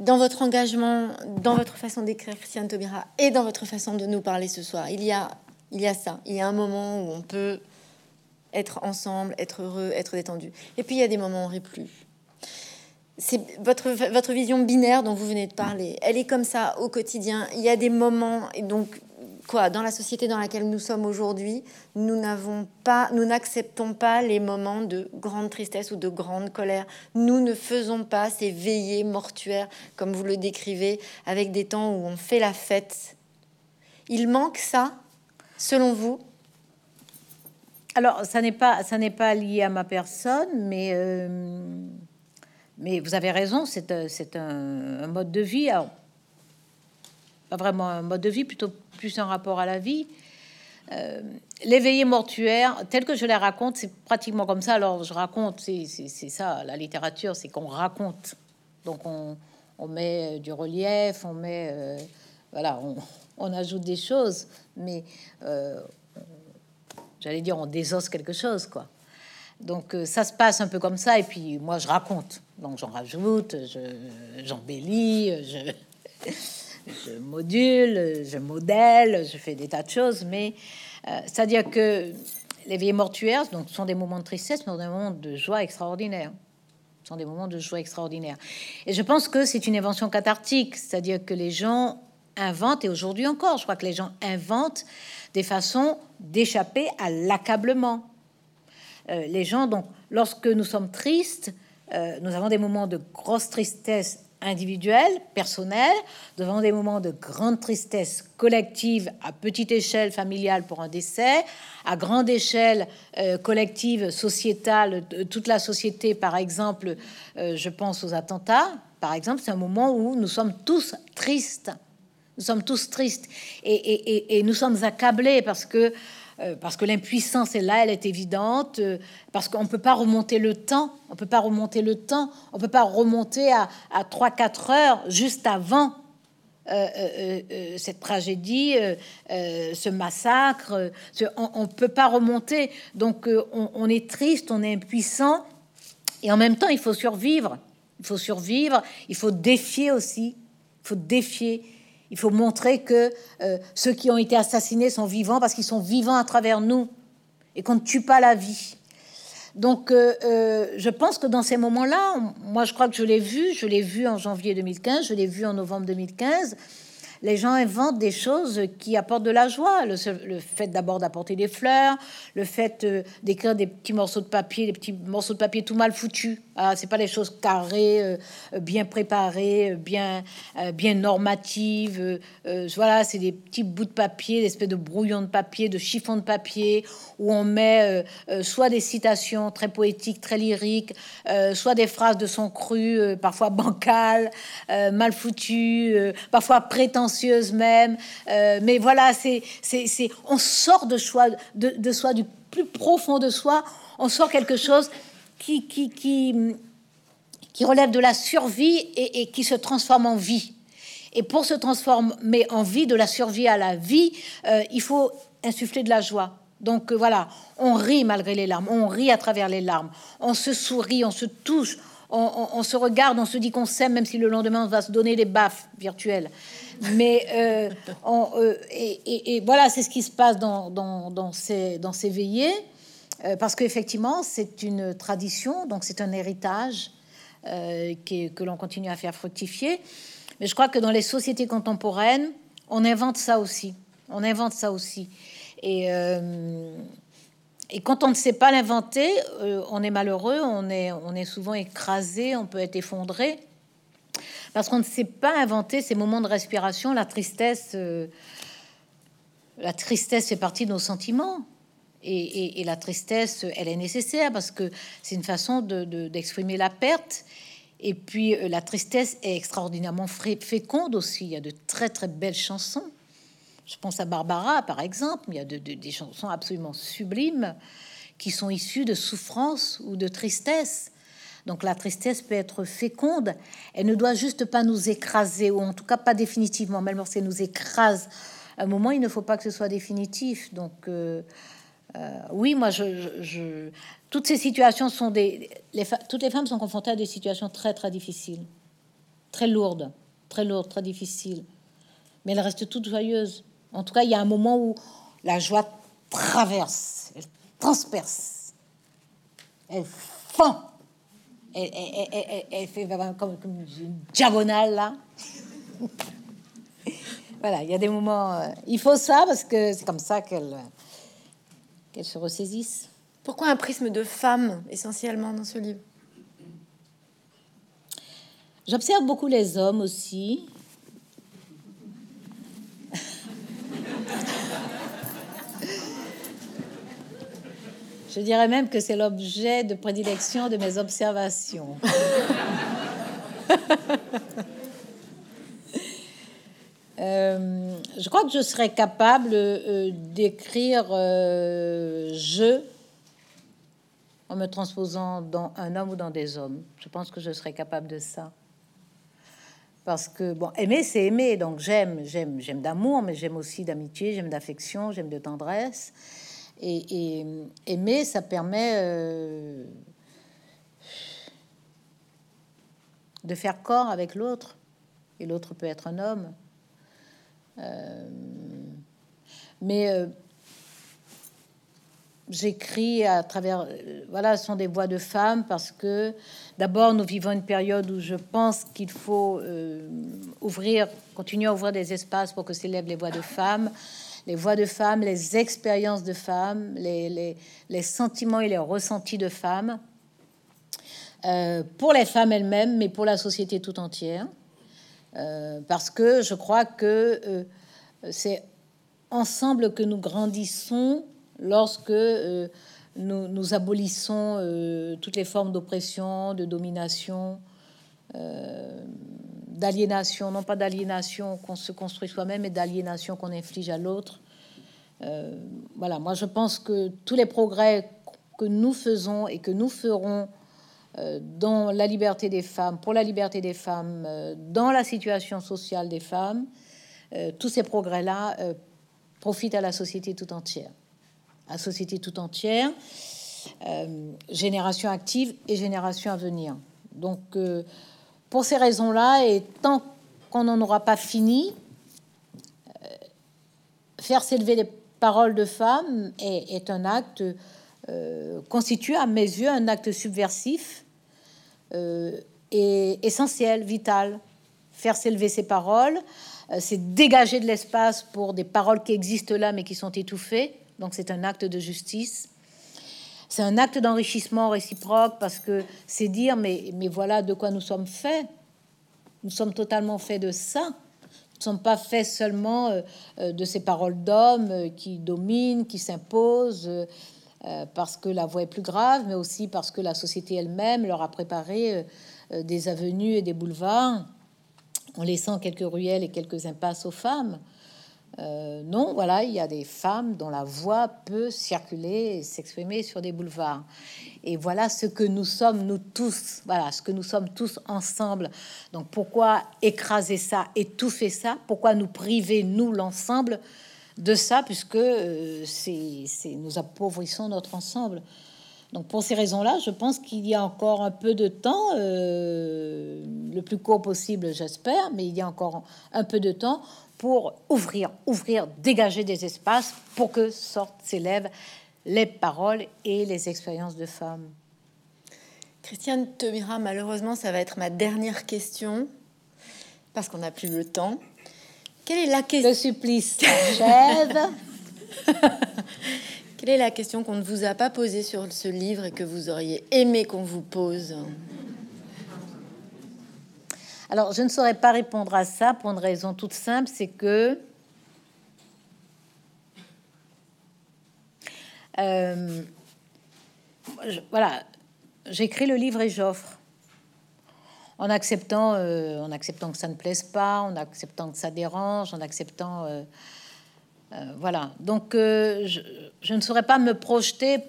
Dans votre engagement, dans votre façon d'écrire Christiane Taubira, et dans votre façon de nous parler ce soir, il y a, il y a ça. Il y a un moment où on peut être ensemble, être heureux, être détendu. Et puis il y a des moments où on rit plus. C'est votre, votre vision binaire dont vous venez de parler. Elle est comme ça au quotidien. Il y a des moments, et donc quoi, dans la société dans laquelle nous sommes aujourd'hui, nous n'avons pas, nous n'acceptons pas les moments de grande tristesse ou de grande colère. Nous ne faisons pas ces veillées mortuaires, comme vous le décrivez, avec des temps où on fait la fête. Il manque ça, selon vous? Alors, ça n'est pas, ça n'est pas lié à ma personne, mais euh, mais vous avez raison, c'est un, un, mode de vie. Pas vraiment un mode de vie, plutôt plus un rapport à la vie. Euh, L'éveillé mortuaire, tel que je les raconte, c'est pratiquement comme ça. Alors, je raconte, c'est ça, la littérature, c'est qu'on raconte. Donc, on, met du relief, on met. Euh, voilà, on, ajoute des choses, mais euh, j'allais dire, on désosse quelque chose, quoi. Donc, ça se passe un peu comme ça, et puis moi, je raconte. Donc, j'en rajoute, j'embellis, je je module, je modèle, je fais des tas de choses, mais euh, c'est-à-dire que les veillées mortuaires donc, sont des moments de tristesse, mais des moments de joie extraordinaire. Sont des moments de joie extraordinaire. Et je pense que c'est une invention cathartique, c'est-à-dire que les gens inventent, et aujourd'hui encore, je crois que les gens inventent des façons d'échapper à l'accablement. Euh, les gens, donc, lorsque nous sommes tristes, euh, nous avons des moments de grosse tristesse individuelle, personnelle, devant des moments de grande tristesse collective à petite échelle familiale pour un décès, à grande échelle euh, collective, sociétale, toute la société, par exemple, euh, je pense aux attentats, par exemple, c'est un moment où nous sommes tous tristes. Nous sommes tous tristes et nous sommes accablés parce que parce que l'impuissance est là, elle est évidente, euh, parce qu'on ne peut pas remonter le temps, on peut pas remonter le temps, on peut pas remonter à, à 3-4 heures juste avant cette tragédie, ce massacre. on ne peut pas remonter. Donc on, on, est triste, on est impuissant. Et en même temps, il faut survivre. Il faut survivre. Il faut défier aussi. Il faut défier. Il faut montrer que ceux qui ont été assassinés sont vivants parce qu'ils sont vivants à travers nous et qu'on ne tue pas la vie. Donc, euh, euh, je pense que dans ces moments-là, moi, je crois que je l'ai vu, je l'ai vu en janvier 2015, je l'ai vu en novembre 2015 les gens inventent des choses qui apportent de la joie. Le, fait d'abord d'apporter des fleurs, le fait euh, d'écrire des petits morceaux de papier, des petits morceaux de papier tout mal foutus. Ah, c'est pas des choses carrées, euh, bien préparées, euh, bien, bien normatives. voilà, c'est des petits bouts de papier, des espèces de brouillons de papier, de chiffons de papier, où on met soit des citations très poétiques, très lyriques, soit des phrases de son cru, parfois bancales, mal foutues, parfois prétentieuses même. Euh, mais voilà, c'est, c'est, on sort de soi, de, soi, du plus profond de soi, on sort quelque chose qui, relève de la survie et, qui se transforme en vie. Et pour se transformer en vie, de la survie à la vie, euh, il faut insuffler de la joie. Donc euh, voilà, on rit malgré les larmes, on rit à travers les larmes, on se sourit, on se touche, on, se regarde, on se dit qu'on s'aime, même si le lendemain on va se donner des baffes virtuelles. Mais euh, euh, et, voilà, c'est ce qui se passe dans ces veillées, euh, parce qu'effectivement, c'est une tradition, donc c'est un héritage qui, que l'on continue à faire fructifier. Mais je crois que dans les sociétés contemporaines, on invente ça aussi. On invente ça aussi. Et et quand on ne sait pas l'inventer, euh, on est malheureux, on est, on est souvent écrasé, on peut être effondré. Parce qu'on ne sait pas inventer ces moments de respiration, la tristesse. Euh, la tristesse fait partie de nos sentiments. Et, la tristesse, elle est nécessaire parce que c'est une façon d'exprimer de, la perte. Et puis euh, la tristesse est extraordinairement féconde aussi. Il y a de très très belles chansons je pense à Barbara, par exemple. Il y a des chansons absolument sublimes qui sont issues de souffrance ou de tristesse. Donc la tristesse peut être féconde. Elle ne doit juste pas nous écraser, ou en tout cas pas définitivement. Même lorsqu'elle nous écrase, un moment, il ne faut pas que ce soit définitif. Donc euh, oui, moi, je, toutes ces situations sont des... Toutes les femmes sont confrontées à des situations très, très difficiles, très lourdes, très lourdes, très difficiles. Mais elles restent toutes joyeuses. En tout cas, il y a un moment où la joie traverse, elle transperce, elle fend, elle, fait comme, une diagonale là. voilà, il y a des moments. Euh, il faut ça parce que c'est comme ça qu'elle qu'elle se ressaisisse. Pourquoi un prisme de femme essentiellement dans ce livre? J'observe beaucoup les hommes aussi. Je dirais même que c'est l'objet de prédilection de mes observations. Euh, je crois que je serais capable euh, d'écrire euh, je en me transposant dans un homme ou dans des hommes. Je pense que je serais capable de ça. Parce que, bon, aimer, c'est aimer. Donc j'aime, j'aime, j'aime d'amour, mais j'aime aussi d'amitié, j'aime d'affection, j'aime de tendresse. Et, aimer, ça permet de faire corps avec l'autre. Et l'autre peut être un homme. Euh, mais euh, j'écris à travers, voilà, ce sont des voix de femmes parce que d'abord nous vivons une période où je pense qu'il faut ouvrir, continuer à ouvrir des espaces pour que s'élèvent les voix de femmes les voix de femmes, les expériences de femmes, les, sentiments et les ressentis de femmes, euh, pour les femmes elles-mêmes, mais pour la société tout entière. Euh, parce que je crois que euh, c'est ensemble que nous grandissons lorsque nous, nous, abolissons toutes les formes d'oppression, de domination, d'aliénation, non pas d'aliénation qu'on se construit soi-même, mais d'aliénation qu'on inflige à l'autre. Euh, voilà, moi je pense que tous les progrès que nous faisons et que nous ferons euh, dans la liberté des femmes, pour la liberté des femmes, euh, dans la situation sociale des femmes, euh, tous ces progrès-là profitent à la société tout entière. À la société tout entière, génération active et génération à venir. Donc, pour ces raisons-là, et tant qu'on n'en aura pas fini, faire s'élever les paroles de femmes est, un acte euh, constitue à mes yeux un acte subversif euh, et essentiel, vital. Faire s'élever ces paroles, euh, c'est dégager de l'espace pour des paroles qui existent là mais qui sont étouffées. Donc c'est un acte de justice. C'est un acte d'enrichissement réciproque parce que c'est dire mais, mais voilà de quoi nous sommes faits. Nous sommes totalement faits de ça. Nous ne sommes pas faits seulement de ces paroles d'hommes qui dominent, qui s'imposent euh, parce que la voie est plus grave, mais aussi parce que la société elle-même leur a préparé euh, euh, des avenues et des boulevards en laissant quelques ruelles et quelques impasses aux femmes. non, voilà, il y a des femmes dont la voix peut circuler et s'exprimer sur des boulevards. Et voilà ce que nous sommes, nous tous, voilà, ce que nous sommes tous ensemble. Donc pourquoi écraser ça, étouffer ça? Pourquoi nous priver, nous, l'ensemble, de ça, puisque euh, c'est, nous appauvrissons notre ensemble. Donc pour ces raisons-là, je pense qu'il y a encore un peu de temps, euh, le plus court possible, j'espère, mais il y a encore un peu de temps pour ouvrir, ouvrir, dégager des espaces pour que sortent, s'élèvent les paroles et les expériences de femmes. Christiane Temira, malheureusement, ça va être ma dernière question parce qu'on n'a plus le temps. Quelle est la question Le supplice achève. Quelle est la question qu'on ne vous a pas posée sur ce livre et que vous auriez aimé qu'on vous pose Alors, je ne saurais pas répondre à ça pour une raison toute simple, c'est que euh, voilà, j'écris le livre et j'offre en acceptant, euh, en acceptant que ça ne plaise pas, en acceptant que ça dérange, en acceptant, euh, euh, voilà. Donc, je, ne saurais pas me projeter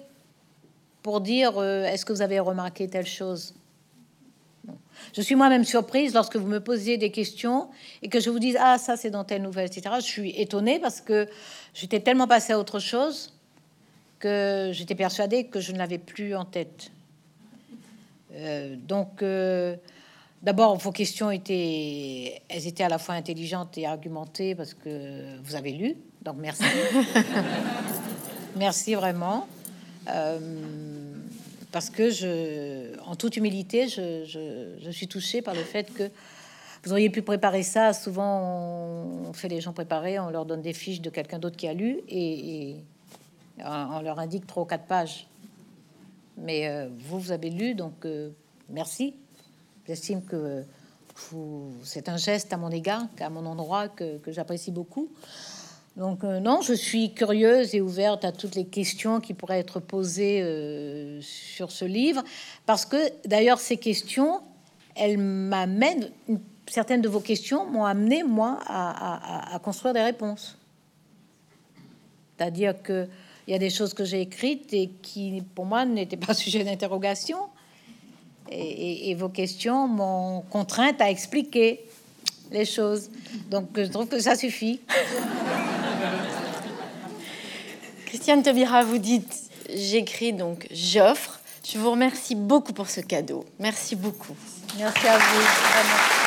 pour dire est-ce que vous avez remarqué telle chose. Je suis moi-même surprise lorsque vous me posiez des questions et que je vous dise ah ça c'est dans telle nouvelle etc. Je suis étonnée parce que j'étais tellement passée à autre chose que j'étais persuadée que je ne l'avais plus en tête. donc D'abord, vos questions étaient, elles étaient à la fois intelligentes et argumentées parce que vous avez lu. Donc merci, merci vraiment, euh, parce que je, en toute humilité, je, suis touchée par le fait que vous auriez pu préparer ça. Souvent, on fait les gens préparer, on leur donne des fiches de quelqu'un d'autre qui a lu et, on leur indique trois ou quatre pages. Mais euh, vous, vous avez lu, donc euh, merci. J'estime que c'est un geste à mon égard, à mon endroit, que, j'apprécie beaucoup. Donc euh, non, je suis curieuse et ouverte à toutes les questions qui pourraient être posées euh, sur ce livre, parce que d'ailleurs ces questions, elles m'amènent, certaines de vos questions m'ont amené moi à, construire des réponses. C'est-à-dire que il y a des choses que j'ai écrites et qui pour moi n'étaient pas sujet d'interrogation, et, vos questions m'ont contrainte à expliquer les choses. Donc je trouve que ça suffit. Christiane Tobira, vous dites j'écris donc j'offre. Je vous remercie beaucoup pour ce cadeau. Merci beaucoup. Merci à vous.